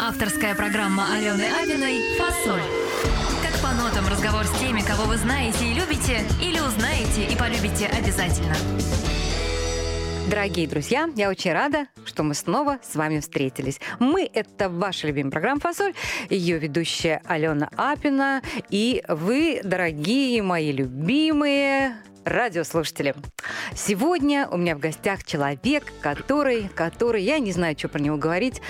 Авторская программа Алены Абиной «Фасоль». Как по нотам разговор с теми, кого вы знаете и любите, или узнаете и полюбите обязательно. Дорогие друзья, я очень рада, что мы снова с вами встретились. Мы — это ваша любимая программа «Фасоль», ее ведущая Алена Апина, и вы, дорогие мои любимые радиослушатели. Сегодня у меня в гостях человек, который, который, я не знаю, что про него говорить,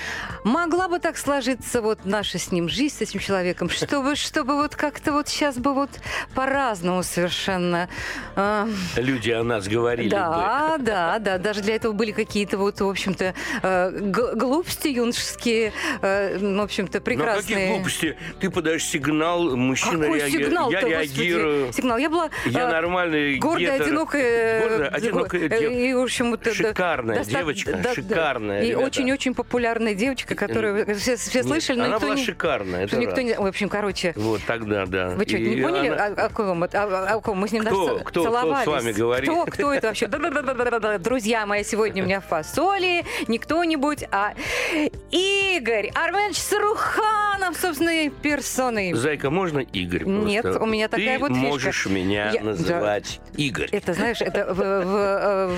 могла бы так сложиться вот наша с ним жизнь, с этим человеком, чтобы, чтобы вот как-то вот сейчас бы вот по-разному совершенно... э, Люди о нас говорили бы. да, да, да. Даже для этого были какие-то вот, в общем-то, э, глупости юношеские, э, в общем-то, Но прекрасные. какие глупости? Ты подаешь сигнал, мужчина Какой реагирует. сигнал-то, Я господи? реагирую. Сигнал. Я была Я э, нормальный гордая, одинокая, Гордая, э, одинокая э, дев- и, в общем, вот, э, Шикарная доста- девочка, да, шикарная, И очень-очень популярная девочка, которую все, все слышали, но Она никто была не... шикарная, это никто раз. не... В общем, короче, Вот тогда, да. вы что, И не поняли, она- о, о ком, о- о ком? Мы с ним Кто? даже ц- Кто? Кто с целовались. вами говорит? Кто? Кто это вообще? Друзья мои, сегодня у меня в фасоли не кто-нибудь, а Игорь Арменович Саруханов собственной персоной. Зайка, можно Игорь? Нет, просто? у меня такая Ты вот фишка. можешь меня Я- называть Игорь. Это, знаешь, это в, в-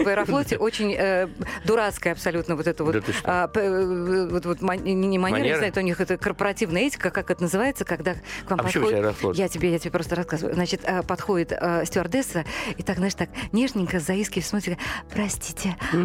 в- в Аэрофлоте очень э, дурацкая абсолютно вот это вот, Да а, п- э, вот, вот ман- не, не манера, Манера? не знаю, это у них это корпоративная этика, как это называется, когда к вам А подходит... Я тебе, я тебе просто рассказываю. Значит, э, подходит э, стюардесса и так, знаешь, так нежненько, заискивая, смотрит, простите, а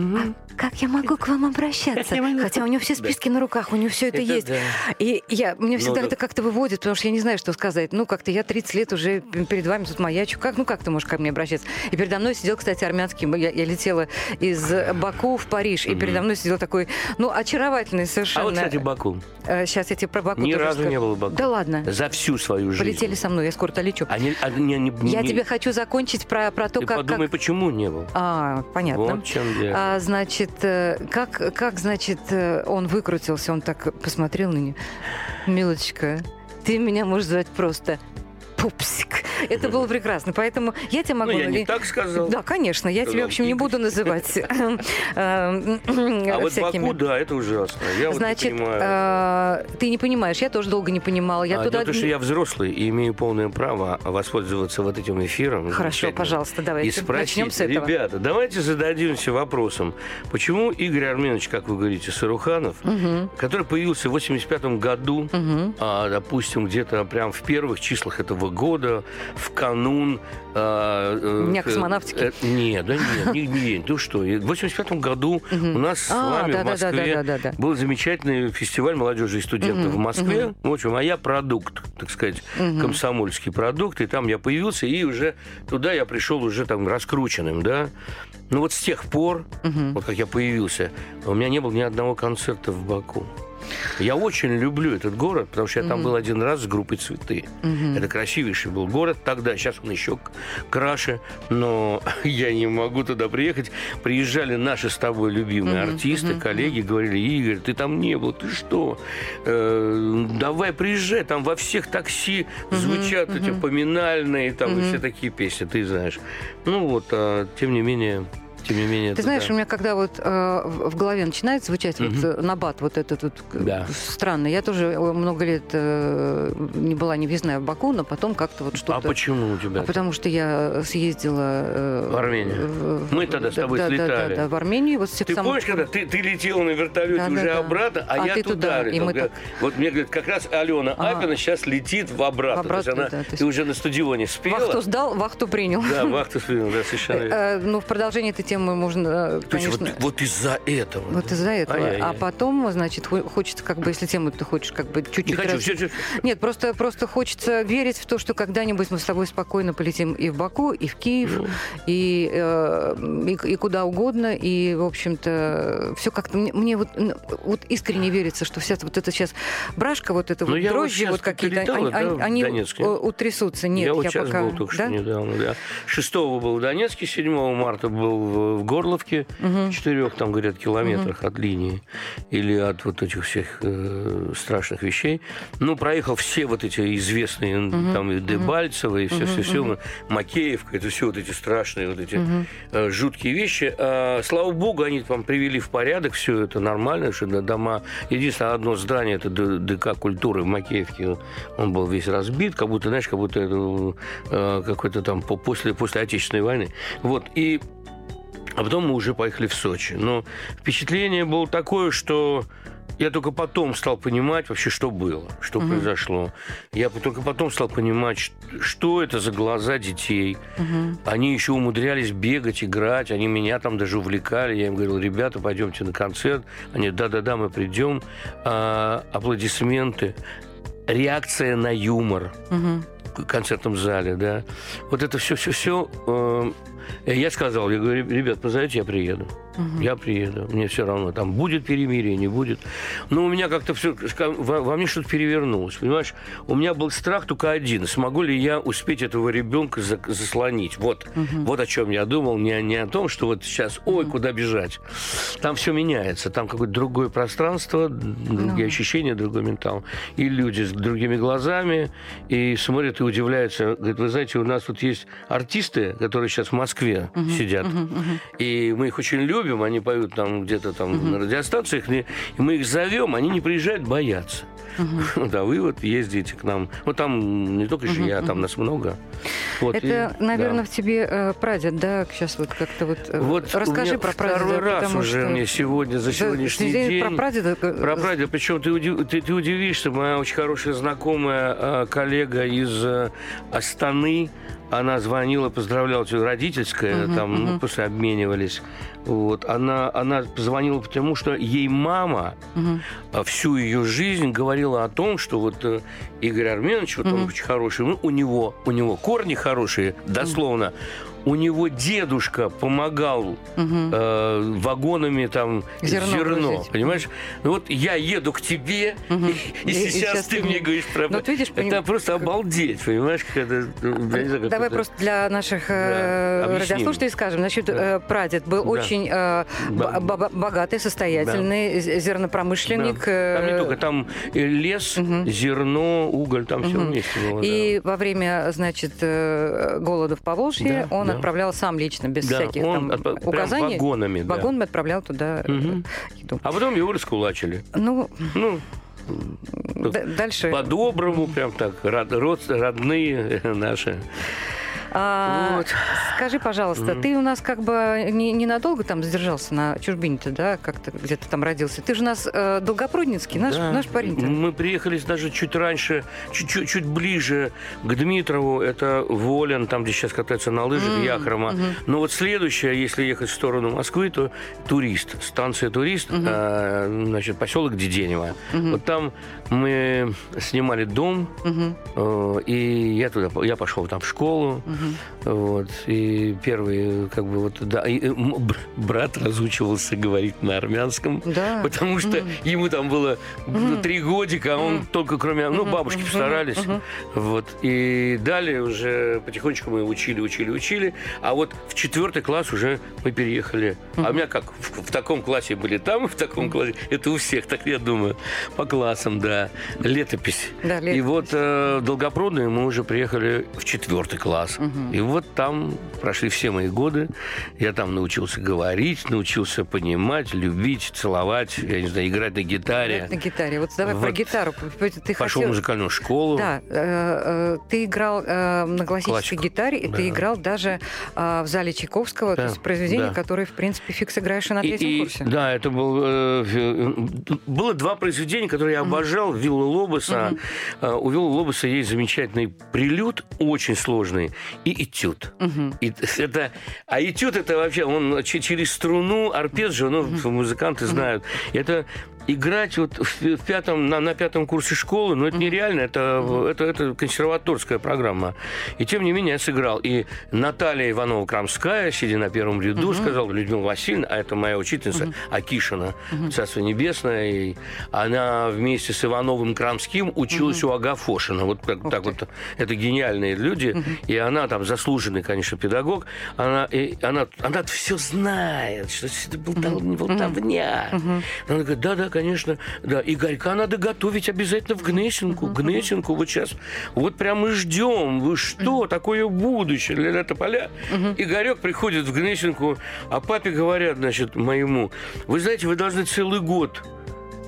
как я могу к вам обращаться? Хотя у нее все списки на руках, у нее все это, Это есть. да. И я, мне всегда да. это как-то выводит, потому что я не знаю, что сказать. Ну, как-то я 30 лет уже перед вами тут маячу. Как, ну, как ты можешь ко мне обращаться? И передо мной сидел, кстати, армянский. Я, я летела из Баку в Париж, и передо мной сидел такой, ну, очаровательный А совершенно. вот, кстати, Баку. Сейчас я тебе про Баку Ни разу скажу. не был в Баку. Да ладно. За всю свою жизнь. Полетели со мной, я скоро-то лечу. А не- а не- не- Я не- тебе хочу закончить про, про то, Ты как... подумай, как- почему не был. А, понятно. Вот чем дело. А, значит, э, как, как, значит, э, он выкрутился, он так посмотрел на нее. Милочка, ты меня можешь звать просто пупсик. Это было прекрасно. Поэтому я тебя могу... Ну, я не так сказал. Да, конечно. Я тебя, в общем, не буду называть э, А вот. Баку, да, это ужасно. Я Значит, не понимаю. э, ты не понимаешь, я тоже долго не понимала. Я А, туда... том, что я взрослый и имею полное право воспользоваться вот этим эфиром. Хорошо, пожалуйста, давайте И спросить, начнем с этого. ребята, давайте зададимся вопросом, почему Игорь Арменович, как вы говорите, Саруханов, который появился в 85 году, а, допустим, где-то прям в первых числах этого года, в канун... а, э, Дня космонавтики. э, Нет, да нет, не день. Ты что? И В 85 году у нас с А, вами в. Москве был замечательный фестиваль молодежи и студентов в Москве. В общем, а я продукт, так сказать, комсомольский продукт. И там я появился, и уже туда я пришел уже там раскрученным, да. Ну вот с тех пор, вот как я появился, у меня не было ни одного концерта в Баку. Я очень люблю этот город, потому что я там был один раз с группой «Цветы». Это красивейший был город тогда, сейчас он еще краше, но я не могу туда приехать. Приезжали наши с тобой любимые артисты, коллеги, говорили, Игорь, ты там не был, ты что? Э, давай приезжай, там во всех такси звучат эти поминальные, там и все такие песни, ты знаешь. Ну вот, а, тем не менее... Тем не менее, Ты это знаешь, да. у меня когда вот э, в голове начинает звучать вот э, набат вот этот вот Да. странно. Я тоже э, много лет э, не была не въездная в Баку, но потом как-то вот что-то. А почему у тебя? А потому что я съездила э, В Армению. в- Мы тогда с да, тобой да, да, слетали. да, да, в Армению. Вот Ты самых- помнишь, когда ты, ты летела на вертолете Да, да, уже да. обратно, а, А я ты туда. туда, и летел. мы так- Вот мне говорят, как раз Алена А. Апина сейчас летит в обратно. В обратно, то есть она, да, то есть- ты уже на стадионе спела. Вахту сдал, вахту принял. Да, вахту спела, да, совершенно верно. Э, Ну, в продолжении этой темы можно, э, То есть конечно... вот, вот из-за этого. Вот из-за этого. Ай-яй-яй. А потом, значит, хо- хочется, как бы, если тему ты хочешь, как бы чуть-чуть... Не хочу, раз- все, все. Нет, просто, просто хочется верить в то, что когда-нибудь мы с тобой спокойно полетим и в Баку, и в Киев, Ну. и, э, и, и куда угодно. И, в общем-то, все как-то... Мне, мне вот, вот искренне верится, что вся вот эта сейчас брашка, вот это Ну, вот вот дрожжи, щас вот какие-то, летала, они, да, они- Донецке. утрясутся. Нет, я я, вот сейчас пока... был только да? что недавно, да. 6 был в Донецке, 7 марта был в в Горловке, четырех, там, говорят, километрах от линии или от вот этих всех э, страшных вещей. Ну, проехал все вот эти известные, там, и Дебальцево, и все-все-все, Макеевка, это все вот эти страшные, вот эти э, жуткие вещи. А, слава богу, они там привели в порядок все это нормально, что дома... Единственное, одно здание, это ДК культуры в Макеевке, он был весь разбит, как будто, знаешь, как будто это э, какой-то там по- после, после Отечественной войны. Вот, и а потом мы уже поехали в Сочи. Но впечатление было такое, что я только потом стал понимать вообще, что было, что произошло. Я только потом стал понимать, что это за глаза детей. Они еще умудрялись бегать, играть, они меня там даже увлекали. Я им говорил, ребята, пойдемте на концерт. Они, да-да-да, мы придем. А, аплодисменты, реакция на юмор в концертном зале, да. Вот это все-все-все. Я сказал, я говорю, ребят, позовите, я приеду. Я приеду, мне все равно, там будет перемирие, не будет. Но у меня как-то все, во, во мне что-то перевернулось, понимаешь? У меня был страх только один, смогу ли я успеть этого ребенка за- заслонить. Вот, вот о чем я думал, не, не о том, что вот сейчас, ой, куда бежать. Там все меняется, там какое-то другое пространство, другие ощущения, другой ментал. И люди с другими глазами, и смотрят и удивляются. Говорят, вы знаете, у нас тут есть артисты, которые сейчас в Москве сидят, и мы их очень любим, они поют там где-то там на радиостанциях, и мы их зовем, они не приезжают, боятся. Да, вы вот ездите к нам. Вот там не только же я, там нас много. Вот, Это, и- наверное, да. в тебе э, прадед, да, сейчас вот как-то вот... э, Вот расскажи про прадеда. второй раз уже что- мне сегодня, за сегодняшний день. Про прадеда... э, Про прадеда. Причем ты, удив- ты, ты удивишься, моя очень хорошая знакомая э, коллега из э, Астаны, она звонила, поздравляла, тебя родительская, там, ну, после обменивались. Вот. Она, она позвонила потому, что ей мама а, всю ее жизнь говорила о том, что вот э, Игорь Арменович, вот он очень хороший, ну, у него, у него корни хорошие, дословно. У него дедушка помогал Мгм. э, вагонами там Зерно зерно, грузить. понимаешь? Ну Вот я еду к тебе, Мгм. и, и И- сейчас сейчас ты мне говоришь про... Ну, вот видишь, это поним- просто обалдеть, понимаешь? Это, ну, я не знаю, как Давай это- просто для наших э, Да, радиослушателей скажем. Значит, э, прадед был Да. очень э, Да. б- б- богатый, состоятельный з- зернопромышленник. Да. Там не э, только, там лес, зерно, уголь, там все вместе было. И во время, значит, э, голода в Поволжье Да, он да. Отправлял сам лично, без Да, всяких он там прям указаний. вагонами, да. Вагонами отправлял туда Мгм. еду. А потом его раскулачили. Ну, Ну, д- дальше. по-доброму, прям так, род- родные наши. А, Вот. Скажи, пожалуйста, ты у нас как бы не- ненадолго там задержался на чужбине-то, да, как-то где-то там родился. Ты же у нас э, Долгопрудницкий, наш, Да. наш парень Мы приехали даже чуть раньше, чуть-чуть чуть ближе к Дмитрову. Это Волен, там, где сейчас катаются на лыжах, Яхрома. Но вот следующее, если ехать в сторону Москвы, то турист. Станция турист, э, значит, поселок Деденево. Вот там мы снимали дом, э, и я туда, я пошел там в школу. Вот, и первый, как бы, вот, да, и, э, брат разучивался говорить на армянском, Да. потому что ему там было три годика, а он только кроме, ну, бабушки постарались, вот, и далее уже потихонечку мы учили, учили, учили, а вот в четвертый класс уже мы переехали, а у меня как, в, в таком классе были там, в таком классе, это у всех, так я думаю, по классам, да, летопись. Да, И летопись. вот э, в Долгопрудный мы уже приехали в четвертый класс. И вот там прошли все мои годы. Я там научился говорить, научился понимать, любить, целовать, я не знаю, играть на гитаре. На гитаре. Вот давай про Вот. гитару. Ты Пошел в музыкальную школу. Да, э, э, ты играл э, на классической Классику. гитаре, и Да. ты играл даже э, в зале Чайковского, то Да, есть произведение, да. которое, в принципе, фикс играешь и на И- третьем и- курсе. Да, это был, э, было два произведения, которые я обожал. Вилла Лобоса. Э, У Вилла Лобоса есть замечательный прелюд, очень сложный, и этюд. И это, а этюд это вообще, он че- через струну, арпеджио, ну, музыканты знают. Это играть вот в, пятом, на, на пятом курсе школы, ну, это нереально, это, это, это консерваторская программа. И тем не менее я сыграл. И Наталья Иванова-Крамская, сидя на первом ряду, сказала, Людмила Васильевна, а это моя учительница Акишина, Царство Небесное, и она вместе с Ивановым Крамским училась у Агафошина. Вот так, так вот, это гениальные люди. И она там заслуженный, конечно, педагог. Она, и она, она все знает, что это болтал, болтовня. Она говорит, да-да, конечно, да. Игорька надо готовить обязательно в Гнесинку. Гнесинку вот сейчас. Вот прям мы ждем. Вы что? Такое будущее для Тополя. Игорек приходит в Гнесинку, а папе говорят, значит, моему, вы знаете, вы должны целый год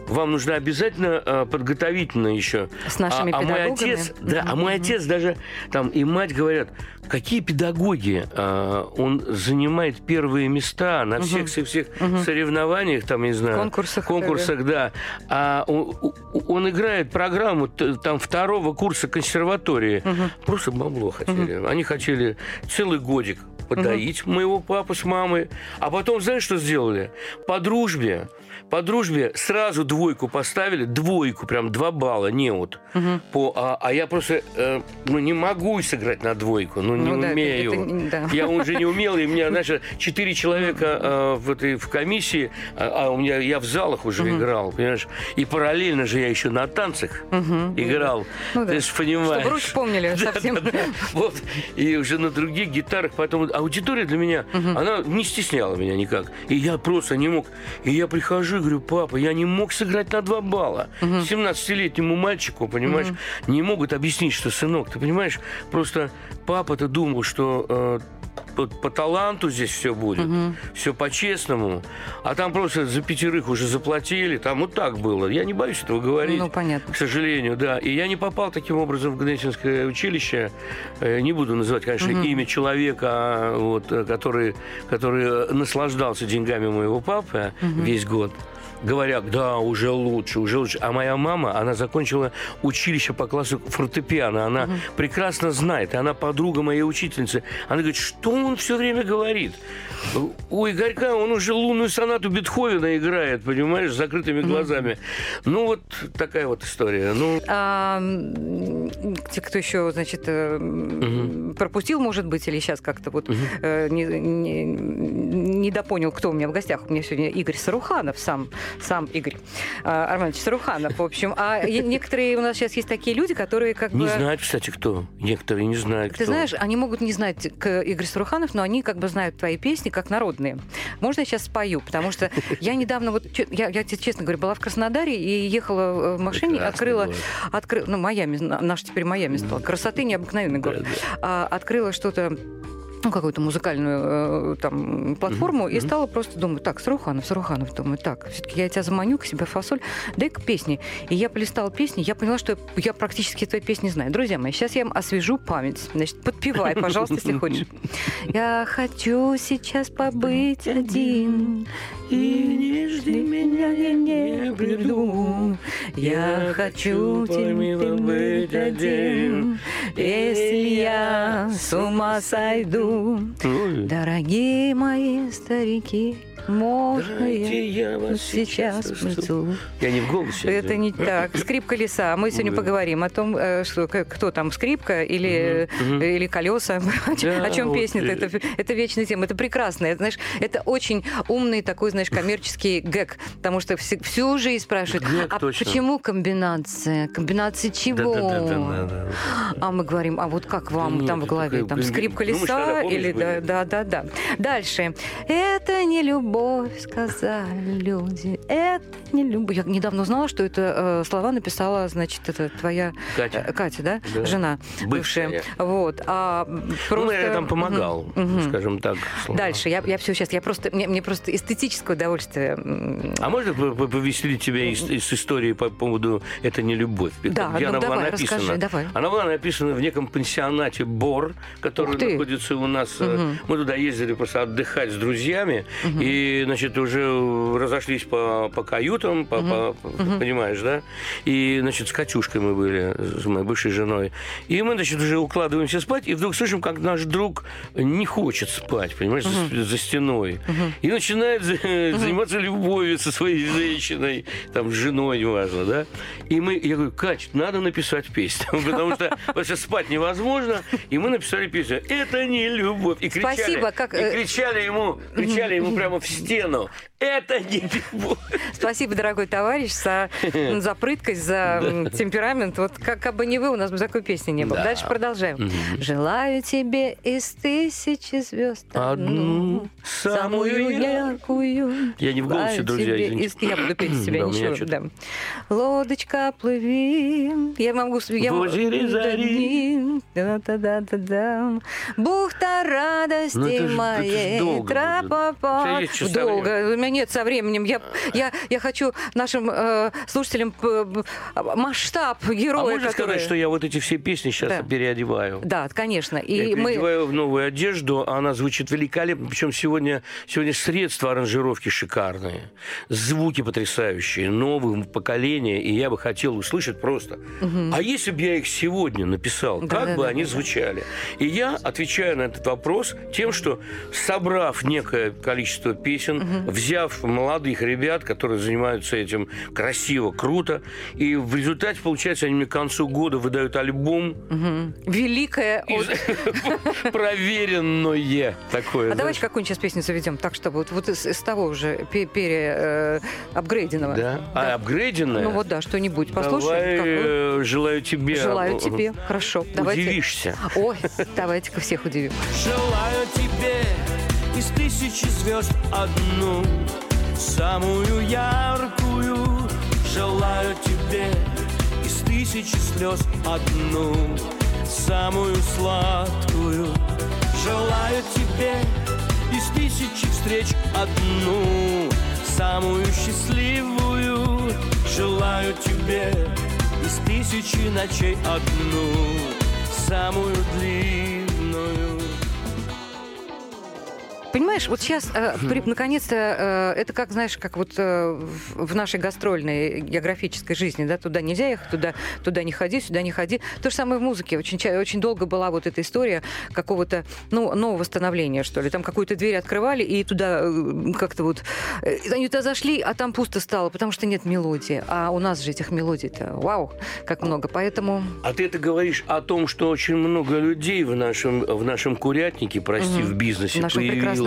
вам нужно обязательно э, подготовительно еще. С нашими а, а мой отец, да, а мой отец даже там и мать говорят, какие педагоги, э, он занимает первые места на всех всех всех соревнованиях, там не знаю, Конкурсах, конкурсах, да. А он, он играет программу там второго курса консерватории. Просто бабло хотели. Они хотели целый годик подоить моего папу с мамой. А потом, знаешь, что сделали? По дружбе, по дружбе сразу двойку поставили, двойку, прям два балла, не вот. По, а, а я просто э, ну, не могу сыграть на двойку, ну, не Ну да, это- умею. это не- да. Я уже не умел, и у меня, знаешь, четыре человека э, в этой в комиссии, а, а у меня я в залах уже играл, понимаешь? И параллельно же я еще на танцах играл. Ну да. Ты же понимаешь. Чтобы руки помнили Да, совсем. да, да. Вот. И уже на других гитарах. Потом аудитория для меня, она не стесняла меня никак. И я просто не мог. И я прихожу и говорю, папа, я не мог сыграть на два балла. 17-летнему мальчику, понимаешь, не могут объяснить, что, сынок, ты понимаешь, просто папа-то думал, что э, по, по таланту здесь все будет, все по-честному. А там просто за пятерых уже заплатили, там вот так было. Я не боюсь этого говорить. Ну, понятно. К сожалению, да. И я не попал таким образом в Гнесинское училище. Э, Не буду называть, конечно, имя человека, а, вот, э, который, который наслаждался деньгами моего папы весь год. Говорят, да, уже лучше, уже лучше. А моя мама, она закончила училище по классу фортепиано. Она прекрасно знает, и она подруга моей учительницы. Она говорит, что он все время говорит? У Игорька он уже лунную сонату Бетховена играет, понимаешь, с закрытыми глазами. Ну, вот такая вот история. Ну, А, те, кто еще, значит, м, пропустил, может быть, или сейчас как-то вот э, не, не, не допонял, кто у меня в гостях. У меня сегодня Игорь Саруханов, сам, сам Игорь а, Арманович Саруханов, в общем. А некоторые у нас сейчас есть такие люди, которые как не бы... знают, кстати, кто. Некоторые не знают, кто. Ты знаешь, они могут не знать к Игорь Саруханов, но они как бы знают твои песни как народные. Можно я сейчас спою? Потому что я недавно, вот я, я тебе честно говорю, была в Краснодаре и ехала э, в машине, Прекрасный открыла, откры- ну, Майами, на- наш теперь Майами стал. Красоты необыкновенный город. А, открыла что-то ну, какую-то музыкальную э, там платформу и стала просто думать, так, Саруханов, Саруханов, думаю, так, все-таки я тебя заманю к себе фасоль, дай-ка песни. И я полистала песни, я поняла, что я, я практически твои песни знаю. Друзья мои, сейчас я вам освежу память. Значит, подпевай, пожалуйста, если хочешь. Я хочу сейчас побыть один, и не жди меня, я не приду. Я хочу тебе быть один, если я с ума сойду. Дорогие мои старики, можно я вас сейчас прицу? Я не в голосе. Это не так. Скрипка леса. Мы сегодня Да. поговорим о том, э, что, кто там, скрипка или, мгм. или колеса. О чем вот, песня-то? э. Это, это вечная тема. Это прекрасно. Это, знаешь, это очень умный такой, знаешь, коммерческий гэг. Потому что все- всю жизнь спрашивают, а почему комбинация? Комбинация чего? А мы говорим, а вот как вам Нет, там в голове? Там скрипка Ну, леса или да, да, да. Дальше. Это не любовь, сказали люди. Это не любовь. Я недавно узнала, что это э, слова написала, значит, это твоя Катя. э, Катя, да? Да. Жена Бывшая. бывшая. Вот. А Ну, просто... я там помогал, мгм. скажем так. слова. Дальше. Я, я все сейчас. Я просто мне, мне просто эстетическое удовольствие. А можно по- повеселить тебя из, из истории по поводу «Это не любовь»? Да, Где ну она была давай, написана? расскажи, давай. Она была написана в неком пансионате «Бор», который находится у нас... э, Мы туда ездили просто отдыхать с друзьями, и И, значит, уже разошлись по, по каютам, по, по- понимаешь, да? И, значит, с Катюшкой мы были, с моей бывшей женой. И мы, значит, уже укладываемся спать, и вдруг слышим, как наш друг не хочет спать, понимаешь, за, за стеной. И начинает за- заниматься любовью со своей женщиной, там, с женой, неважно, да? И мы, я говорю, Кать, надо написать песню, потому что, потому что спать невозможно. И мы написали песню «Это не любовь». И кричали, Спасибо, как, и э, кричали ему, кричали ему прямо в стену «Это не любовь». Спасибо, дорогой товарищ, за, за прыткость, за темперамент. Вот как, как бы не вы, у нас бы такой песни не было. Да. Дальше продолжаем. Желаю тебе из тысячи звезд Одну самую яркую. Я не в голосе, друзья, из- Я буду петь из себя, Да, ничего. да. Лодочка, плыви. Я могу... Я В озере зари. Да-да-да-да-да. Бухта радости Ну, моей. долго тебя Долго. Меня нет со временем. Я, я, я хочу нашим э, слушателям п- масштаб А героя, можно который... сказать, что я вот эти все песни сейчас Да. переодеваю? Да, конечно. И я мы... переодеваю в новую одежду, а она звучит великолепно. Причем сегодня, сегодня средства аранжировки шикарные, звуки потрясающие, нового поколения, и я бы хотел услышать просто. А если бы я их сегодня написал, Да, как да, бы да, они да. звучали? И я отвечаю на этот вопрос тем, что собрав некое количество песен, взяв молодых ребят, которые занимаются этим красиво, круто, и в результате, получается, они мне к концу года выдают альбом, от- из- проверенное такое. А давайте какую-нибудь сейчас песню заведем, так, чтобы вот, из, того уже пе- пере... э. Да? А апгрейденное? Ну вот да, что-нибудь послушаем. Э, желаю тебе. Желаю тебе. Хорошо. Удивишься. Ой, давайте-ка всех удивим. Желаю тебе из тысячи звезд одну, самую яркую. Желаю тебе из тысячи слез одну, самую сладкую. Желаю тебе из тысячи встреч одну, самую счастливую. Желаю тебе из тысячи ночей одну, самую длинную. Понимаешь, вот сейчас, э, при- наконец-то, э, это как, знаешь, как вот э, в нашей гастрольной географической жизни, да, туда нельзя ехать, туда, туда не ходи, сюда не ходи. То же самое в музыке. Очень, очень долго была вот эта история какого-то, ну, нового становления, что ли. Там какую-то дверь открывали, и туда э, как-то вот... э, Они туда зашли, а там пусто стало, потому что нет мелодии. А у нас же этих мелодий-то, вау, как много. Поэтому... А ты это говоришь о том, что очень много людей в нашем, в нашем курятнике, прости, в бизнесе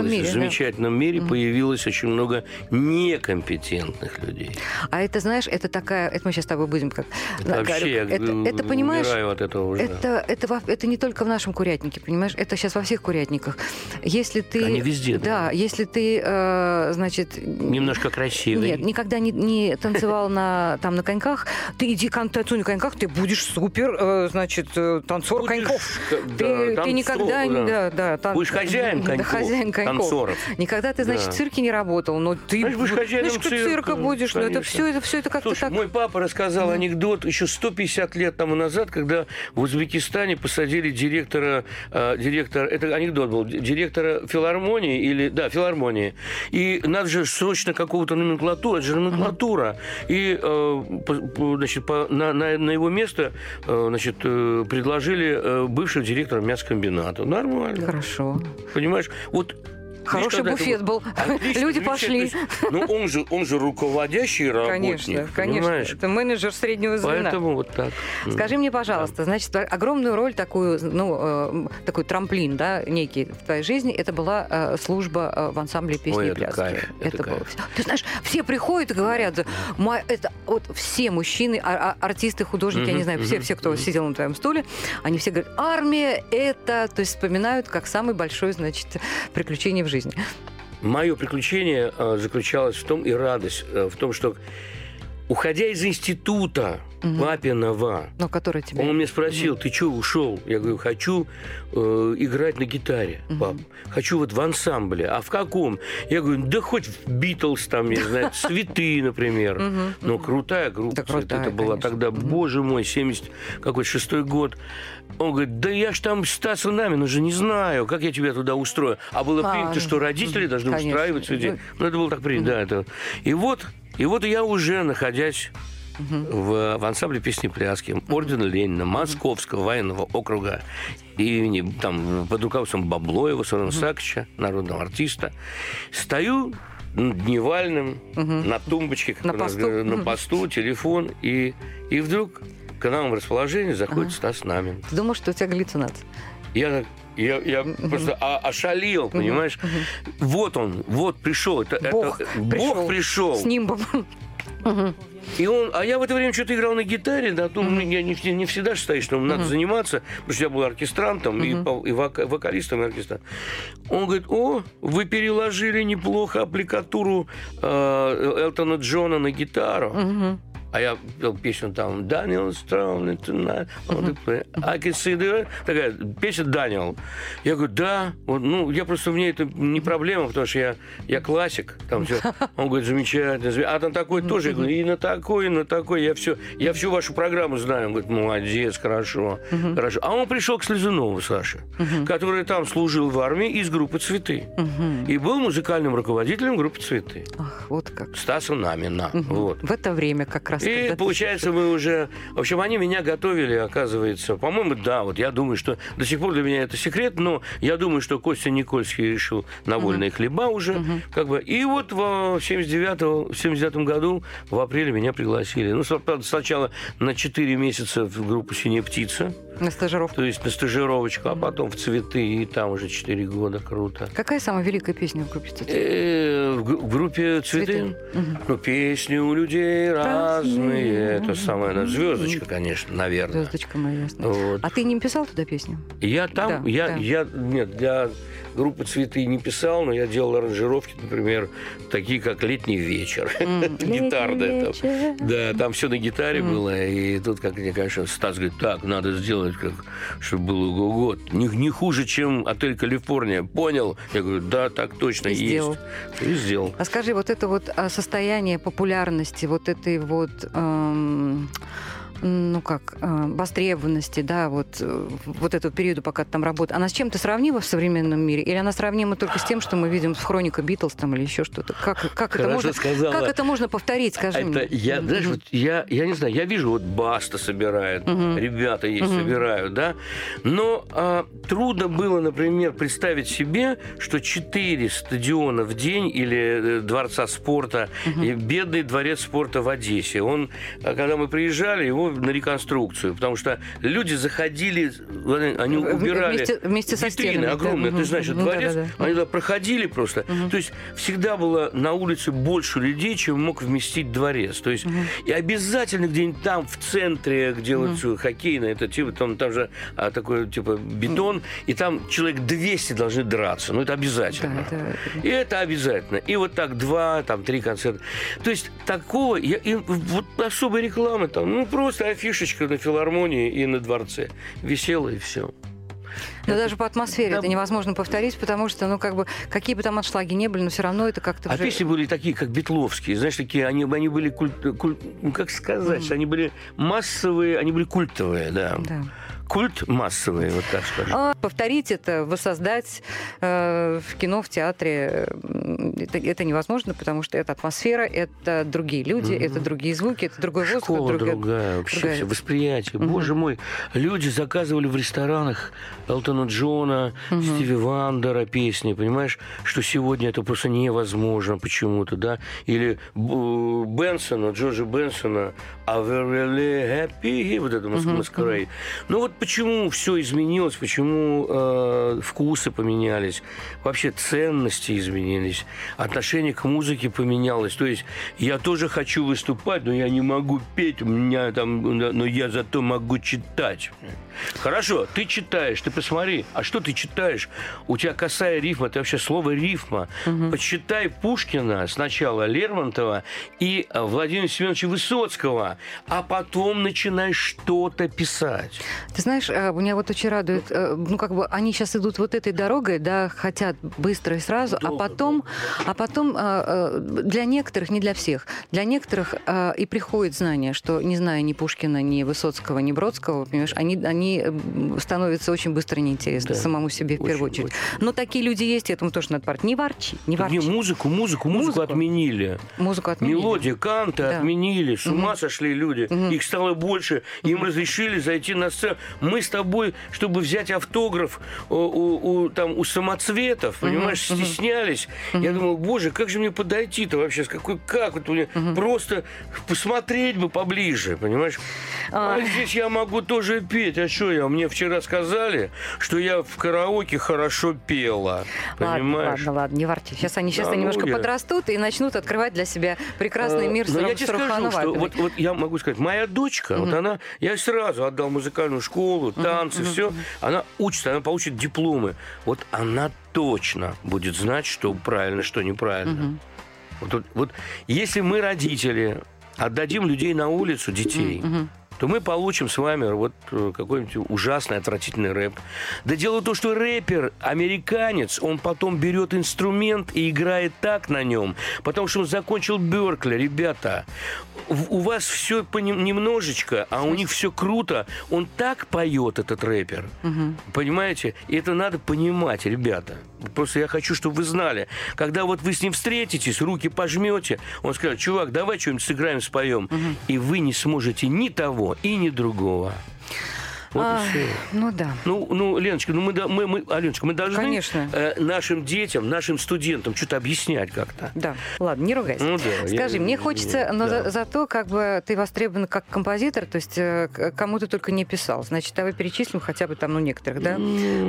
В появилось, мире, в да. замечательном мире появилось очень много некомпетентных людей. А это, знаешь, это такая... Это мы сейчас с тобой будем как... Это вообще это, э, это, понимаешь... от этого уже. Это, это, это не только в нашем курятнике, понимаешь? Это сейчас во всех курятниках. Если ты... Они везде, да. Да, если ты, э, значит... Немножко красивый. Нет, никогда не, не танцевал на, там, на коньках. Ты иди танцуй на коньках, ты будешь супер, э, значит, э, танцор Будешь, коньков. да, Ты, ты танцор, никогда не... да. Да, да, тан- Будешь хозяин Да, коньков, хозяин коньков. Танцоров. Никогда ты, значит, Да. в цирке не работал, но ты... Знаешь, будешь как цирка, цирка будешь. Ну, это конечно. все, это все это как-то так... мой папа рассказал анекдот еще 150 лет тому назад, когда в Узбекистане посадили директора, э, директор, это анекдот был, директора филармонии или, да, филармонии. И надо же срочно какого-то номенклатуру, это же номенклатура. И, э, по- значит, по- на, на- на его место, э, значит, э, предложили э, бывшего директора мясокомбината. Нормально. Хорошо. Понимаешь? Вот Хороший видишь, когда это буфет был. Отлично, Люди пошли. Ну, он же, он же руководящий работник. Конечно, конечно. понимаешь? Это менеджер среднего звена. Поэтому вот так. Скажи мне, пожалуйста, значит, огромную роль такую, ну, э, такой трамплин, да, некий в твоей жизни, это была э, служба э, в ансамбле песни Ой, и это пляски. кайф, это было. кайф. Ты знаешь, все приходят и говорят, «Ма- это вот все мужчины, а- а- артисты, художники, я не знаю, все, все, кто сидел на твоем стуле, они все говорят, армия это, то есть вспоминают как самый большой, значит, приключение в жизни. Мое приключение э, заключалось в том, и радость э, в том, что уходя из института папиного, Ну, который тебе... он меня спросил, ты что, ушел? Я говорю, хочу э, играть на гитаре, пап. Хочу вот в ансамбле. А в каком? Я говорю, да хоть в Битлз там, я не знаю, Цветы, например. Ну, крутая группа. Да, «Цветы». крутая, Это была конечно. тогда, боже мой, 70 какой шестой год. Он говорит, да я ж там Стаса Намина же не знаю, как я тебя туда устрою. А было А, принято, что родители должны конечно. устраивать людей. Ну, это было так принято, да. Это. И вот, и вот я уже, находясь в, в ансамбле песни пляски ордена Ленина Московского военного округа имени там под руководством Баблоева, Сорона Сакча, народного артиста, стою дневальным на тумбочке, как На у нас посту. говорят, на посту, телефон, и, и вдруг к нам в расположение заходит Стас Намин. Ты думаешь, что у тебя галлюцинация? Я, я, я просто о- ошалел, понимаешь? Вот он, вот пришел. Это, это- Бог Бог пришел. С нимбом. И он, а я в это время что-то играл на гитаре, да, ну, я не, не всегда считаю, что надо заниматься, потому что я был оркестрантом и, по- и вока- вокалистом и оркестрантом. Он говорит, о, вы переложили неплохо аппликатуру э, Элтона Джона на гитару. А я пел песню там. Он такой, I can see the... Такая песня «Даниэл». Я говорю, да. Вот, ну, я просто, мне это не проблема, потому что я, я классик. Там все. Он говорит, замечательно. замечательно». А там такой тоже. Я говорю, и на такой, и на такой. Я, все, я всю вашу программу знаю. Он говорит, молодец, хорошо. хорошо. А он пришел к Слезунову, Саше, который там служил в армии из группы «Цветы». И был музыкальным руководителем группы «Цветы». Ах, вот как. Стаса Намина. Вот. В это время как раз. И когда ты получается, мы уже... В общем, они меня готовили, оказывается. По-моему, да, вот я думаю, что до сих пор для меня это секрет, но я думаю, что Костя Никольский решил на вольные хлеба уже. Как бы. И вот в 79 в 79 году в апреле меня пригласили. Ну, правда, сначала на 4 месяца в группу «Синяя птица», На стажировку. то есть на стажировочку, а потом в «Цветы», и там уже 4 года. Круто. Какая самая великая песня в группе «Цветы»? Э, В группе «Цветы», ну, песни у людей разные. Это самая она, звездочка, конечно, наверное. Звездочка моя ясная. Вот. А ты не писал туда песню? Я там, я, я, нет, для группы «Цветы» не писал, но я делал аранжировки, например, такие, как «Летний вечер», гитарные. там. Да, там все на гитаре было, и тут, как мне, конечно, Стас говорит, так, надо сделать, как, чтобы было год. Не, не хуже, чем «Отель Калифорния». Понял? Я говорю, да, так точно И есть. сделал. И сделал. А скажи, вот это вот а, состояние популярности, вот этой вот, эм, ну как, э, востребованности, да, вот, э, вот этого периода, пока ты там работаешь, она с чем-то сравнима в современном мире? Или она сравнима только с тем, что мы видим в хроника Битлз там или еще что-то? Как, как, это можно, сказала. как это можно повторить, скажи Это мне? я, знаешь, вот я, я не знаю, я вижу, вот Баста собирают, ребята есть собирают, да, но а, трудно было, например, представить себе, что 4 стадиона в день или э, дворца спорта, и бедный дворец спорта в Одессе. Он, а, когда мы приезжали, его на реконструкцию, потому что люди заходили, они убирали вместе- вместе со витрины стенами, да. огромные, ты Мгм. знаешь, Ну, дворец, да-да-да. они туда проходили просто. То есть всегда было на улице больше людей, чем мог вместить дворец. То есть и обязательно где-нибудь там в центре, где вот всё хоккейно, это типа там, там же а, такой типа бетон, и там человек 200 должны драться. Ну это обязательно. Да, это- И это обязательно. И вот так два, там три концерта. То есть такого, я, и вот особой рекламы там, ну просто афишечка на филармонии и на дворце. Висела и все. Но даже по атмосфере Да. это невозможно повторить, потому что, ну, как бы, какие бы там отшлаги не были, но все равно это как-то А уже- песни были такие, как Бетловские, знаешь, такие, они, они были культ, культ- ну, как сказать, они были массовые, они были культовые, да. Да. Культ массовый, вот так скажем. А повторить это, воссоздать э, в кино, в театре, это, это невозможно, потому что это атмосфера, это другие люди, это другие звуки, это другой воздух. Школа другая- другая, вообще другая- все, восприятие. Боже мой, люди заказывали в ресторанах Элтона Джона, Стиви Вандера песни, понимаешь, что сегодня это просто невозможно почему-то, да? Или Бенсона, Джорджа Бенсона, «Are we really happy?» Вот это «Маскарей». Ну вот почему все изменилось, почему э, вкусы поменялись, вообще ценности изменились, отношение к музыке поменялось. То есть я тоже хочу выступать, но я не могу петь, у меня там, но я зато могу читать. Хорошо, ты читаешь, ты посмотри, а что ты читаешь? У тебя косая рифма, это вообще слово рифма. Почитай Пушкина, сначала Лермонтова и э, Владимира Семеновича Высоцкого, а потом начинай что-то писать. Ты знаешь, э, меня вот очень радует, э, ну как бы они сейчас идут вот этой дорогой, да, хотят быстро и сразу, а Долго, потом, а потом э, э, для некоторых, не для всех, для некоторых и приходит знание, что не зная ни Пушкина, ни Высоцкого, ни Бродского, понимаешь, они, они м, становятся очень быстро неинтересны Да. самому себе в Очень, первую очередь. очень. Но такие люди есть, и этому тоже надо парить. Не ворчи, не ворчи. Не, музыку, музыку, музыку, Музыку? отменили. Музыку отменили. Мелодии, канты Да. отменили. С ума сошли люди. Их стало больше. Им разрешили зайти на сцену. Мы с тобой, чтобы взять автограф у, у- у, там, у самоцветов, понимаешь, стеснялись. Я думал, боже, как же мне подойти-то вообще? С какой, как? Вот мне просто посмотреть бы поближе, понимаешь? А, здесь я могу тоже петь. А что я? Мне вчера сказали, что я в караоке хорошо пела. Ладно, Понимаешь? ладно, ладно, не ворчи. Сейчас они, сейчас Да, они ну, немножко я- подрастут и начнут открывать для себя прекрасный мир Э, Но Сару- я тебе скажу, что вот, вот я могу сказать, моя дочка, вот она, я сразу отдал музыкальную школу, танцы, все, она учится, она получит дипломы. Вот она точно будет знать, что правильно, что неправильно. Вот, вот- вот если мы, родители, отдадим людей на улицу, детей, то мы получим с вами вот э, какой-нибудь ужасный, отвратительный рэп. Да дело в том, что рэпер, американец, он потом берет инструмент и играет так на нем, потому что он закончил Беркли, ребята. У вас все немножечко, а у них все круто. Он так поет, этот рэпер. Понимаете? И это надо понимать, ребята. Просто я хочу, чтобы вы знали. Когда вот вы с ним встретитесь, руки пожмете, он скажет, чувак, давай что-нибудь сыграем, споем. И вы не сможете ни того и ни другого. Вот и Ай, всё. ну да. Ну, ну, Леночка, ну мы, да- мы, мы Аленочка, мы должны Конечно. э, нашим детям, нашим студентам что-то объяснять как-то. Да, ладно, не ругайся. Ну да, Скажи, я- мне хочется, но да. за- зато как бы ты востребован как композитор, то есть э, кому ты только не писал. Значит, давай перечислим хотя бы там, ну, некоторых, да?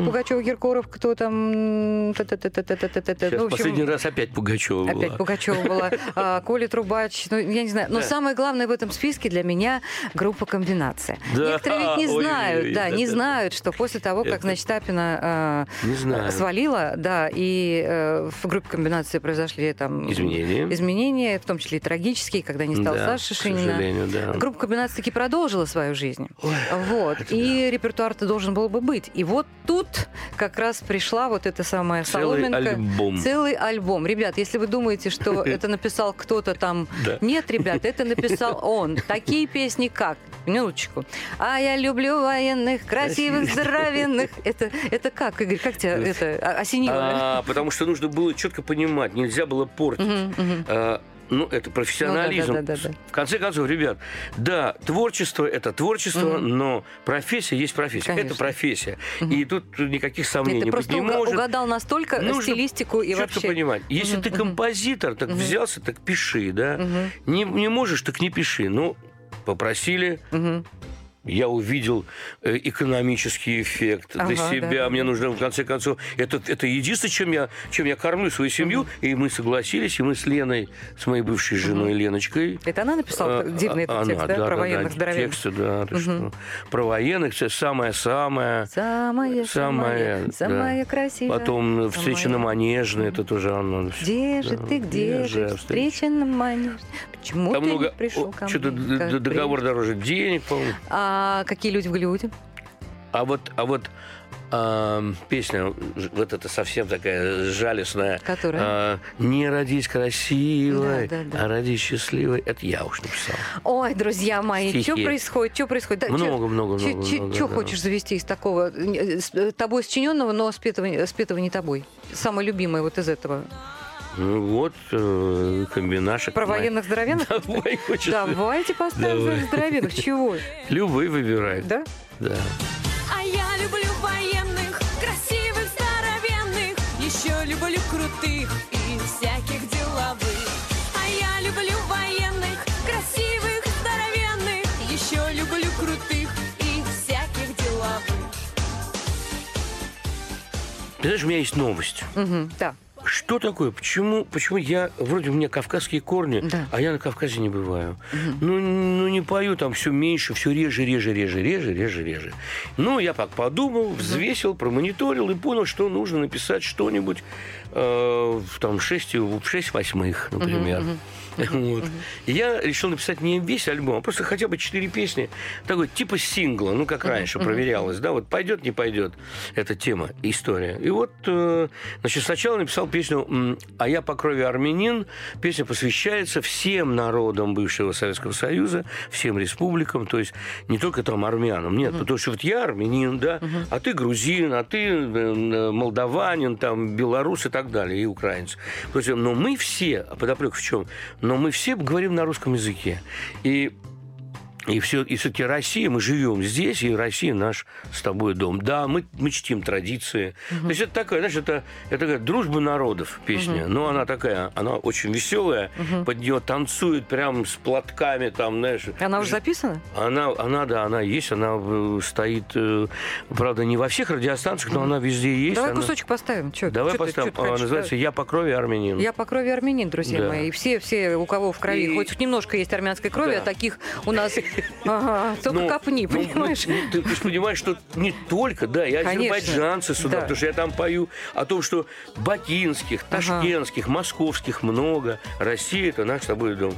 Пугачев, Киркоров, кто там... Сейчас Ну, в общем, последний раз опять Пугачева была. Опять Пугачева была, а, Коля Трубач, ну, я не знаю. Но Да. самое главное в этом списке для меня группа «Комбинация». Да. Некоторые ведь не Ой-ой-ой, знают, да, не знают, что после того, как, значит, Апина э, свалила, да, и э, в группе «Комбинации» произошли там... Изменения. Изменения, в том числе и трагические, когда не стал Саша да. Группа «Комбинация» таки продолжила свою жизнь. вот. И репертуар-то должен был бы быть. И вот тут как раз пришла вот эта самая Целый соломинка. альбом. Целый альбом. Ребят, если вы думаете, что это написал кто-то там... Нет, ребят, это написал он. Такие песни как? Минуточку. А я люблю военных, красивых, здоровенных. Это, это как, Игорь, как тебя это о- осенило? А, потому что нужно было четко понимать, нельзя было портить. А, ну, это профессионализм. Ну да, да, да, да. В конце концов, ребят, да, творчество это творчество, но профессия есть профессия. Конечно. Это профессия. И тут никаких сомнений ты быть просто не уга- может. угадал настолько Нужно стилистику и четко вообще... понимать. Если Мгм, ты композитор, так взялся, так пиши, да. Не, не можешь, так не пиши. Ну, попросили, Мгм. Я увидел э, экономический эффект Ага, для да, себя. да, Мне нужно, в конце концов, это, это единственное, чем я, чем я кормлю свою семью. И мы согласились, и мы с Леной, с моей бывшей женой Леночкой. Это она написала а, дивный этот она, текст, да, про военных да? Тексты, да, ты что. Про военных, это самое-самое. Самая, самая да. красивая. Потом встреча на Манежной, это тоже она. Где же Да, ты, где же? встреча? На манеж. Почему Там ты много, не пришел ко что-то мне? как договор дороже денег, по-моему. А какие люди в Голливуде? А вот, а вот ам, песня, вот эта совсем такая жалостная. Которая? а, не родись красивой, Да, да, да. а родись счастливой. Это я уж написал. Ой, друзья мои, Стихи. что происходит? Что происходит? Да, Много, чё- много, чё- много, чё да. хочешь завести из такого? э, э, Тобой сочиненного, но спетого, спетого не тобой. Самое любимое вот из этого. Э, вот, э, как. Про команда. военных здоровенных? Давай, хочется. Давайте поставим Давай. здоровенных. Чего? Любые выбирают. Да? Да. А я люблю военных, красивых, здоровенных. Еще люблю крутых и всяких деловых. А я люблю военных, красивых, здоровенных. Еще люблю крутых и всяких деловых. Ты знаешь, у меня есть новость. Угу, да. Что такое? Почему, почему я, вроде у меня кавказские корни, Да. а я на Кавказе не бываю? Ну, ну, не пою там все меньше, все реже, реже, реже, реже, реже, реже. Ну, я так подумал, взвесил, промониторил и понял, что нужно написать что-нибудь э, в там 6, в 6 восьмых, например. Вот. И я решил написать не весь альбом, а просто хотя бы четыре песни, такой типа сингла, ну как раньше проверялось, да, вот пойдет, не пойдет эта тема, история. И вот, э, значит, сначала написал песню «А я по крови армянин». Песня посвящается всем народам бывшего Советского Союза, всем республикам, то есть не только там армянам, нет, потому что вот я армянин, да, а ты грузин, а ты э, молдаванин, там, белорус и так далее, и украинец. То есть, но мы все, а подоплека в чем? Но мы все говорим на русском языке. И и все, и все-таки Россия, мы живем здесь, и Россия наш с тобой дом. Да, мы, мы чтим традиции. То есть это такая, знаешь, это, это такая дружба народов песня. Но она такая, она очень веселая. Под нее танцуют прям с платками там, знаешь. Она уже записана? Она, она, да, она есть, она э, стоит, э, правда, не во всех радиостанциях, но она везде есть. Давай она- кусочек поставим. Чё, Давай чё ты- поставим. чё ты А, хочешь? называется «Я по крови армянин». Я по крови армянин, друзья Да. мои. Все, все, у кого в крови И- хоть немножко есть армянской крови, Да. а таких у нас ага, только Ну, копни, ну, понимаешь? ну, ты, ты же понимаешь, что не только, да, и Конечно. азербайджанцы сюда, Да. потому что я там пою о том, что бакинских, Ага. ташкентских, московских много. Россия – это наш с тобой дом.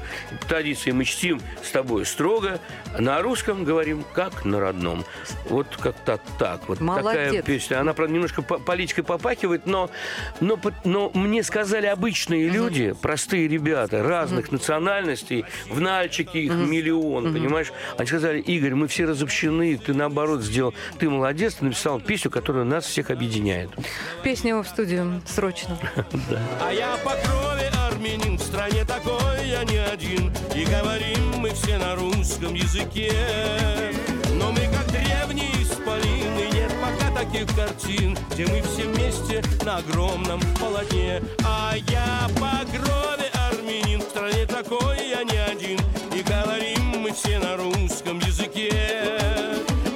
Традиции мы чтим с тобой строго. На русском говорим как на родном. Вот как-то так. Вот такая Молодец. песня. Она, правда, немножко по- политикой попахивает, но, но, но мне сказали обычные люди, простые ребята, разных национальностей, в Нальчике их миллион, понимаешь? Они сказали, Игорь, мы все разобщены, ты наоборот сделал, ты молодец, ты написал песню, которая нас всех объединяет. Песню в студию. Срочно. А я по крови армянин, в стране такой я не один. И говорим мы все на русском языке. Но мы как древние исполины, нет пока таких картин Где мы все вместе на огромном полотне. А я по крови армянин, в стране такой я не один все на русском языке.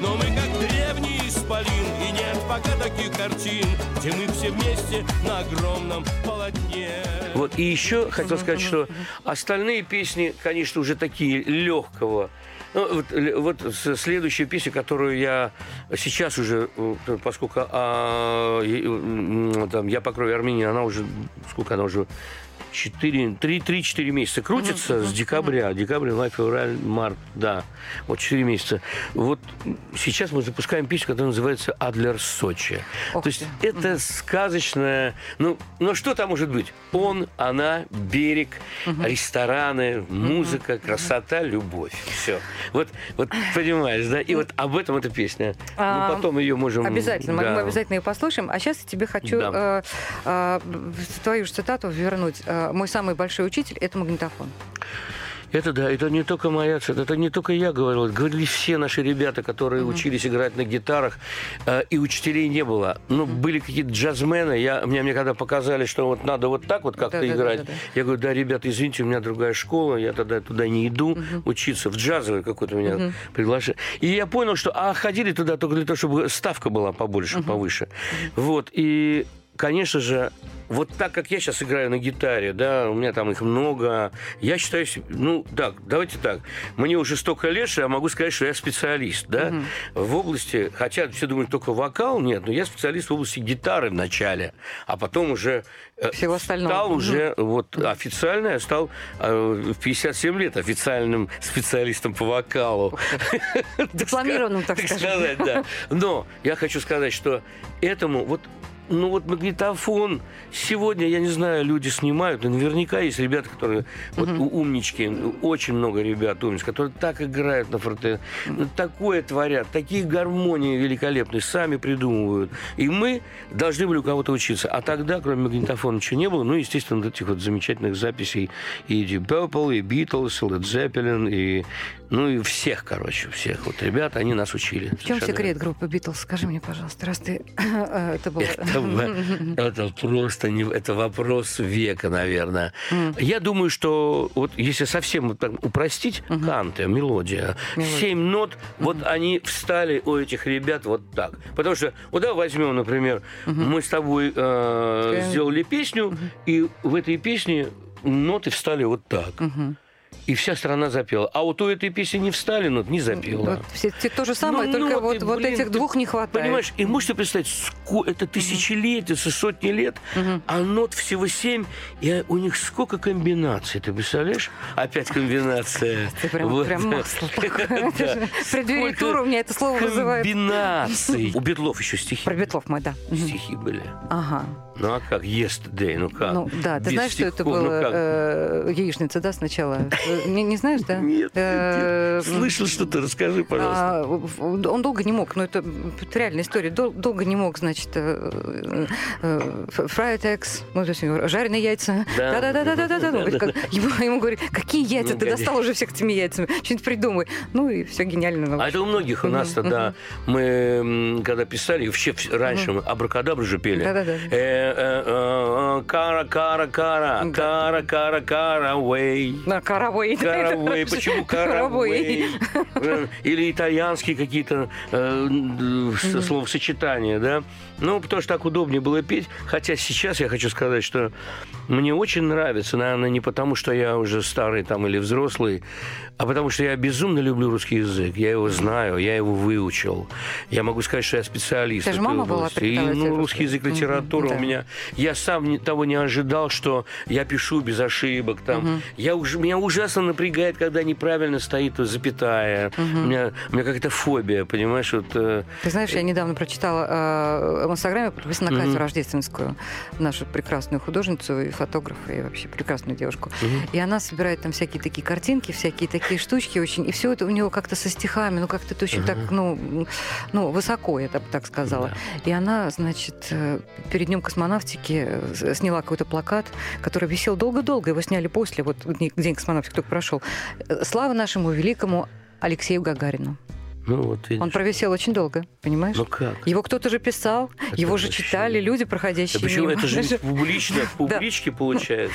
Но мы как древний исполин И нет пока таких картин Где мы все вместе на огромном полотне. Вот, и еще хотел сказать, что остальные песни, конечно, уже такие легкого. Ну, вот, вот следующая песня, которую я сейчас уже, э, поскольку а, там, я по крови Армении, она уже, сколько она уже, 4, 3-4 месяца крутится с декабря. Декабрь, май, февраль, март, да. Вот 4 месяца. Вот сейчас мы запускаем песню, которая называется «Адлер Сочи». Ох То есть ты. это сказочная... Ну, ну, что там может быть? Он, она, берег, рестораны, музыка, красота, любовь. Все. Вот, вот понимаешь, да? И вот об этом эта песня. А, Мы потом ее можем... Обязательно, мы- да. мы обязательно ее послушаем. А сейчас я тебе хочу Да. э, э, твою же цитату вернуть. Э, Мой самый большой учитель – это магнитофон. Это да, это не только моя цитата, это не только я говорил, это говорили все наши ребята, которые учились играть на гитарах, э, и учителей не было. Ну, были какие-то джазмены, я, мне, мне когда показали, что вот надо вот так вот как-то Да-да-да-да-да. играть, я говорю, да, ребята, извините, у меня другая школа, я тогда туда не иду учиться, в джазовый какой-то меня приглашение. И я понял, что, а ходили туда только для того, чтобы ставка была побольше, повыше. Вот, и конечно же, вот так как я сейчас играю на гитаре, да, у меня там их много, я считаю, ну, так, давайте так, мне уже столько лет, что я могу сказать, что я специалист, да, в области, хотя все думают только вокал, нет, но я специалист в области гитары вначале, а потом уже э, Всего остального. стал уже вот официально, я стал э, в 57 лет официальным специалистом по вокалу. Дипломированным, так сказать, да. Но я хочу сказать, что этому вот ну вот магнитофон сегодня, я не знаю, люди снимают, наверняка есть ребята, которые вот умнички, очень много ребят умниц, которые так играют на фортепиано, ну, такое творят, такие гармонии великолепные, сами придумывают. И мы должны были у кого-то учиться. А тогда, кроме магнитофона, ничего не было. Ну, естественно, вот этих вот замечательных записей и Deep Purple, и Beatles, и Led Zeppelin, и ну и всех, короче, всех вот ребят, они нас учили. В чем секрет группы Битлз? Скажи мне, пожалуйста, раз ты... э, Это было... Это это просто не, это вопрос века, наверное. Я думаю, что вот если совсем упростить, канты, мелодия, семь нот, вот они встали у этих ребят вот так. Потому что, вот давай возьмем, например, мы с тобой э, сделали песню, и в этой песне ноты встали вот так. И вся страна запела. А вот у этой песни не встали нот, не запела. Вот все, те- то же самое, Ну, только ноты, вот, вот блин, этих двух не хватает. Понимаешь, и можете представить, ско- это тысячелетия, со сотни лет, а нот всего семь, и у них сколько комбинаций, ты представляешь? Опять комбинация. Ты прям, Вот. прям масло такое. Сколько тура у меня это слово вызывает. Комбинаций. У Бетлов еще стихи. Про Бетлов мы, да. Стихи были. Ага. Ну а как? Yesterday, ну как? Ну да, ты Без знаешь, что это стихов, ну было как? э, яичница, да, сначала? Э, Не, не знаешь, да? Нет, Э, слышал что-то, расскажи, пожалуйста. А, он долго не мог, ну это, это реальная история, дол- долго не мог, значит, э, э, fried eggs, ну, то есть жареные яйца. Да. Да-да-да-да-да. да Ему, ему говорят, какие яйца, Ну, ты конечно. достал уже всех этими яйцами, что-нибудь придумай. Ну и все гениально. А это у многих у нас тогда, мы когда писали, вообще раньше мы абракадабру же пели. Да-да-да. Э, э, э, Кара, кара, кара, кара, кара, кара, way. На каравей. Каравей. Почему каравей? Э, Или итальянские какие-то э, с- словосочетания, да? Ну, потому что так удобнее было петь. Хотя сейчас я хочу сказать, что мне очень нравится, наверное, не потому, что я уже старый там или взрослый, а потому что я безумно люблю русский язык. Я его знаю, я его выучил. Я могу сказать, что я специалист. Тебя же мама была. И, ну, русский язык, литература да. у меня. Я сам не- того не ожидал, что я пишу без ошибок. Там. Я уже, меня ужасно напрягает, когда неправильно стоит запятая. У меня, у меня какая-то фобия, понимаешь? Вот, э, Ты знаешь, я недавно прочитала э, в Инстаграме подписана на Катю. Рождественскую, нашу прекрасную художницу и фотографа, и вообще прекрасную девушку. И она собирает там всякие такие картинки, всякие такие штучки очень. И все это у него как-то со стихами, ну как-то это очень так, ну, ну, высоко, я так, так сказала. И она, значит, э, перед днем космонавтики э, сняла какой-то плакат, который висел долго-долго. Его сняли после, вот день день космонавтики только прошел. Э, Слава нашему великому Алексею Гагарину. Ну вот, видишь. Он провисел очень долго, понимаешь? Ну как? Его кто-то же писал, Это его же вообще- читали люди, Да проходящие почему мимо. это же публично, в Да. публичке получается?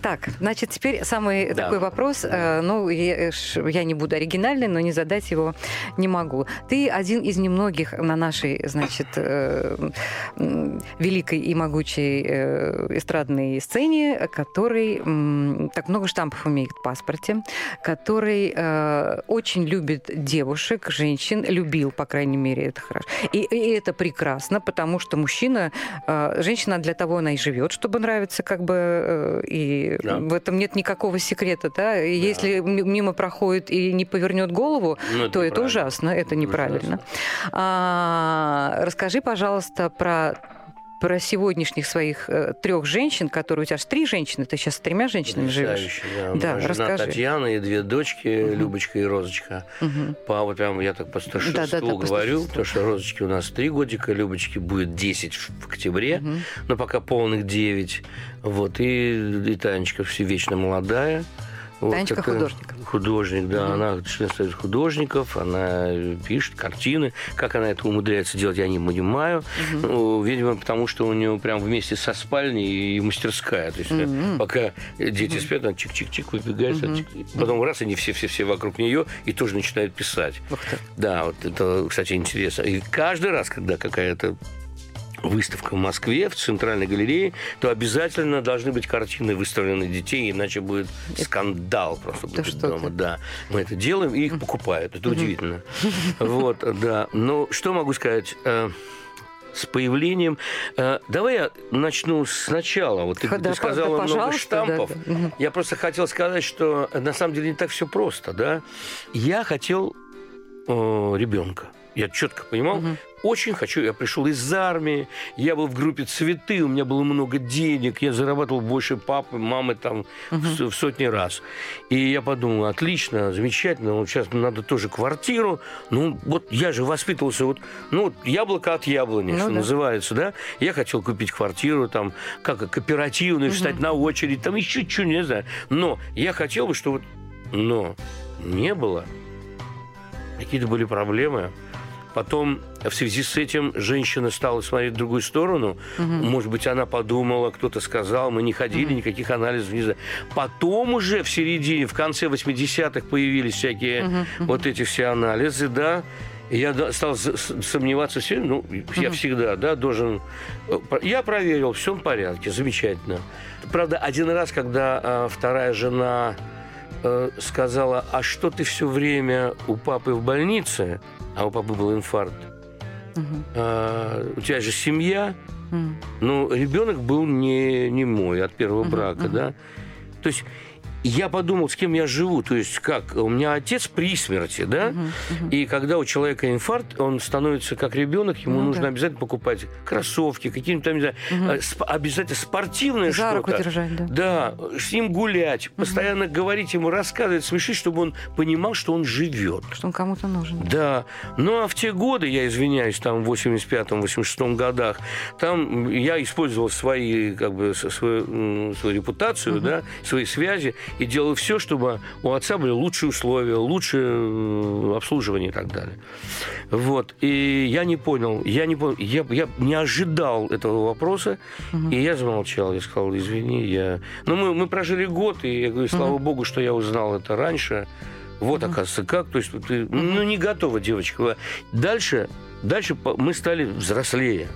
Так, значит, теперь самый Да. такой вопрос. э, ну, я, ж- я не буду оригинальной, но не задать его не могу. Ты один из немногих на нашей, значит, э, великой и могучей э, эстрадной сцене, который так много штампов имеет в паспорте, который э, очень любит девушек, женщин, любил, по крайней мере, это хорошо. И, и это прекрасно, потому что мужчина, э, женщина для того она и живет, чтобы нравиться, как бы, э, и Да. в этом нет никакого секрета, да. И если м- мимо проходит и не повернет голову, Ну, то это ужасно, это неправильно. А, расскажи, пожалуйста, про про сегодняшних своих трех женщин, которые у тебя же три женщины, ты сейчас с тремя женщинами живешь. Да, Да, жена. Татьяна и две дочки, Любочка и Розочка. Мгм. Папа, прям я так по старшинству Да-да-да, по говорю, старшинству. потому что Розочки у нас три годика, Любочки будет 10 в октябре, но пока полных 9. Вот, и, и Танечка все вечно молодая. Вот Танечка такая- художник. Художник, да. Она член Союза художников, она пишет картины. Как она это умудряется делать, я не понимаю. Ну, видимо, потому что у нее прям вместе со спальней и мастерская. То есть э, пока дети спят, она чик-чик-чик выбегает. чик- Потом раз, они все-все-все вокруг нее и тоже начинают писать. Ты. Да, вот это, кстати, интересно. И каждый раз, когда какая-то выставка в Москве, в Центральной галерее, то обязательно должны быть картины выставлены детей, иначе будет скандал просто будет что дома. ты. Да, мы это делаем, и их покупают. Это удивительно. Вот, да. Ну, что могу сказать? Э, с появлением. э, Давай я начну сначала. Вот ты, Да, ты да, сказала много да, штампов. да. Мгм. Я просто хотел сказать, что э, на самом деле не так все просто, да. Я хотел ребенка. Я четко понимал, очень хочу. Я пришел из армии, я был в группе цветы, у меня было много денег, я зарабатывал больше папы, мамы там в, с- в сотни раз. И я подумал, отлично, замечательно, вот сейчас надо тоже квартиру. Ну, вот я же воспитывался, вот, ну, яблоко от яблони, Ну что да. называется, да. Я хотел купить квартиру, там, как кооперативную, встать на очередь, там еще что не знаю. Но я хотел бы, что вот, но не было. Какие-то были проблемы. Потом в связи с этим женщина стала смотреть в другую сторону. Может быть, она подумала, кто-то сказал, мы не ходили, никаких анализов не знаю. Потом уже в середине, в конце 80-х появились всякие вот эти все анализы, да. И я стал сомневаться все, ну, я всегда, да, должен... э, Я проверил, все в порядке, замечательно. Правда, один раз, когда э, вторая жена э, сказала, а что ты все время у папы в больнице, а у папы был инфаркт, А, у тебя же семья, М. ну, ребенок был не, не мой от первого брака, да. То есть я подумал, с кем я живу. То есть как? У меня отец при смерти, да? И когда у человека инфаркт, он становится как ребенок, ему Ну нужно да. обязательно покупать кроссовки, какие-нибудь там, не знаю, э, сп- обязательно спортивное За что-то. руку держать, да. Да, с ним гулять, постоянно говорить ему, рассказывать, смешить, чтобы он понимал, что он живет. Что он кому-то нужен. Да, ну а в те годы, я извиняюсь, там в 85-86 годах, там я использовал свои, как бы, свою, свою репутацию, да, свои связи, и делал все, чтобы у отца были лучшие условия, лучшее э, обслуживание и так далее. Вот, и я не понял, я не понял, я, я не ожидал этого вопроса, и я замолчал, я сказал, извини, я... Ну, мы, мы прожили год, и я говорю, слава богу, что я узнал это раньше, вот, оказывается, как. То есть, ты, ну, не готова девочка. Дальше, дальше мы стали взрослее.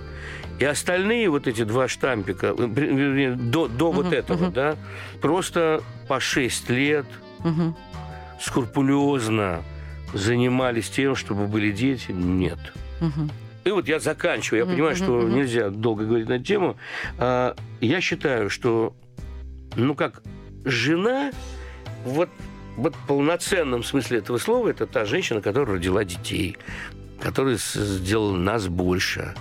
И остальные вот эти два штампика, э, до, до вот этого, да, просто по 6 лет Мгм. скрупулезно занимались тем, чтобы были дети. Нет. Мгм. И вот я заканчиваю. Я понимаю, что нельзя долго говорить на эту тему. А, Я считаю, что, ну как, жена, вот, вот в полноценном смысле этого слова, это та женщина, которая родила детей, которая с- сделала нас больше.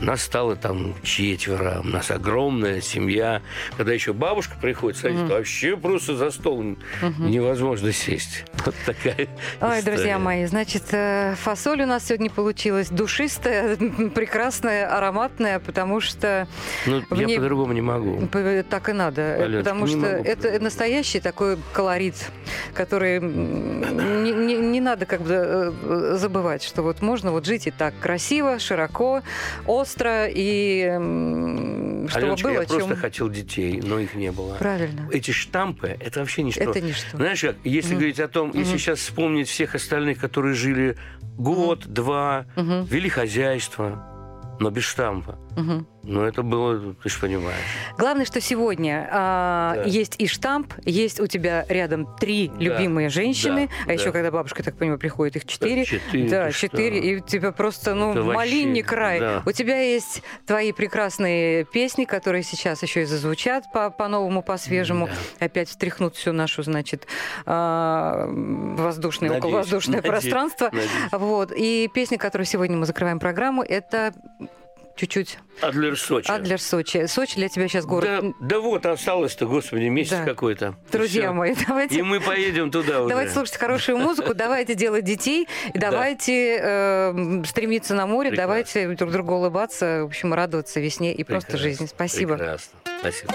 Нас стало там четверо, у нас огромная семья. Когда еще бабушка приходит, садится, вообще просто за стол невозможно сесть. Вот такая Ой, история. друзья мои, значит, э, фасоль у нас сегодня получилась душистая, прекрасная, ароматная, потому что Ну, я ней- по-другому не могу. так и надо. э, Аленочка, потому что могу это настоящий такой колорит, который не, не- не надо как бы э, забывать, что вот можно вот жить и так красиво, широко, остро, и м, чтобы Аленочка, было я просто чем... хотел детей, но их не было. Правильно. Эти штампы, это вообще ничто. Это ничто. Знаешь как, если говорить о том, если сейчас вспомнить всех остальных, которые жили год, два, Мгм. вели хозяйство, но без штампа. Мгм. Ну, это было, ты же понимаешь. Главное, что сегодня а, Да. есть и штамп, есть у тебя рядом три любимые женщины, да, а еще да. когда бабушка, так понимаю, приходит, их четыре. четыре, Да, что? четыре, и у тебя просто, ну, Это вообще, малинник край. да. У тебя есть твои прекрасные песни, которые сейчас еще и зазвучат по- по-новому, по-свежему. Опять встряхнут всю нашу, значит, а, воздушное, Надеюсь, околовоздушное надеюсь, пространство. надеюсь. Вот. И песня, которую сегодня мы закрываем программу, это чуть-чуть Адлер Сочи. Адлер Сочи. Сочи для тебя сейчас город Да, да вот, осталось-то, господи, месяц Да. какой-то. Друзья всё. мои, давайте, И мы поедем туда уже. давайте слушать хорошую музыку, давайте делать детей, и Да. давайте э, стремиться на море, Прекрасно. давайте друг другу улыбаться, в общем, радоваться весне и просто Прекрасно, жизни. Спасибо. Прекрасно. Спасибо.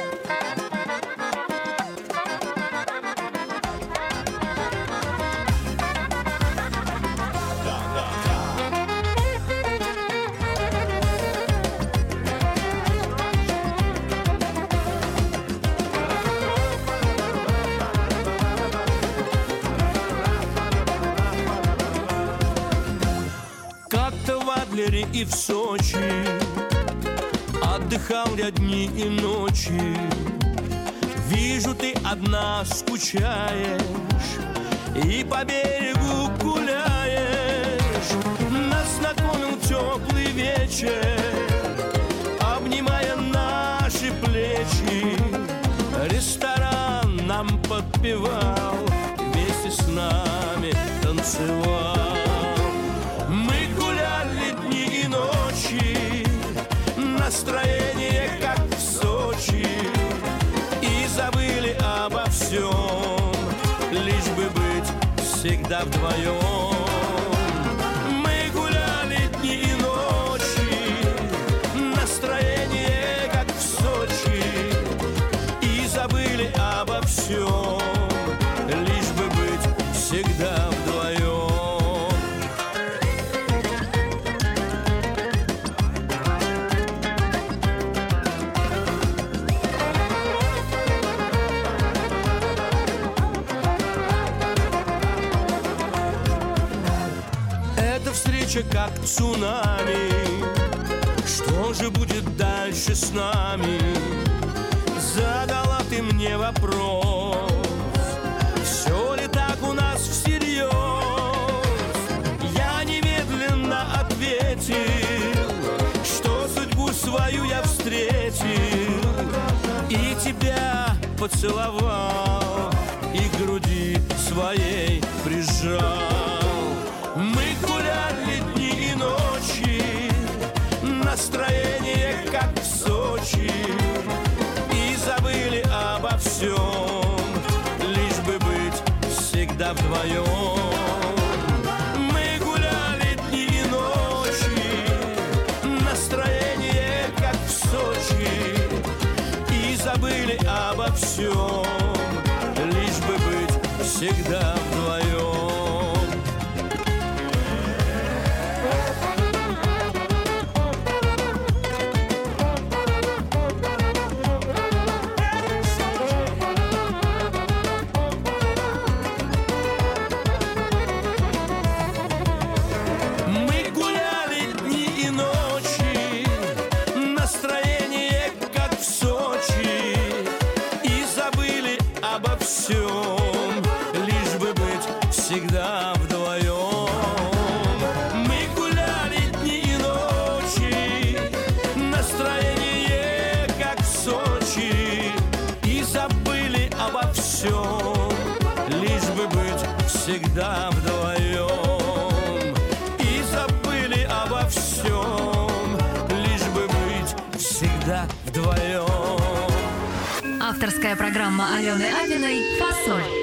В Сочи Отдыхал я дни и ночи. Вижу, ты одна скучаешь И по берегу гуляешь. Нас знакомил теплый вечер Обнимая наши плечи. Ресторан нам подпевал Вместе с нами танцевал всегда вдвоем дальше с нами? Задала ты мне вопрос Все ли так у нас всерьез? Я немедленно ответил Что судьбу свою я встретил И тебя поцеловал И груди своей прижал всегда вдвоем быть всегда вдвоем. И забыли обо всем, лишь бы быть всегда вдвоем. Авторская программа Алены Апиной «Фасоль».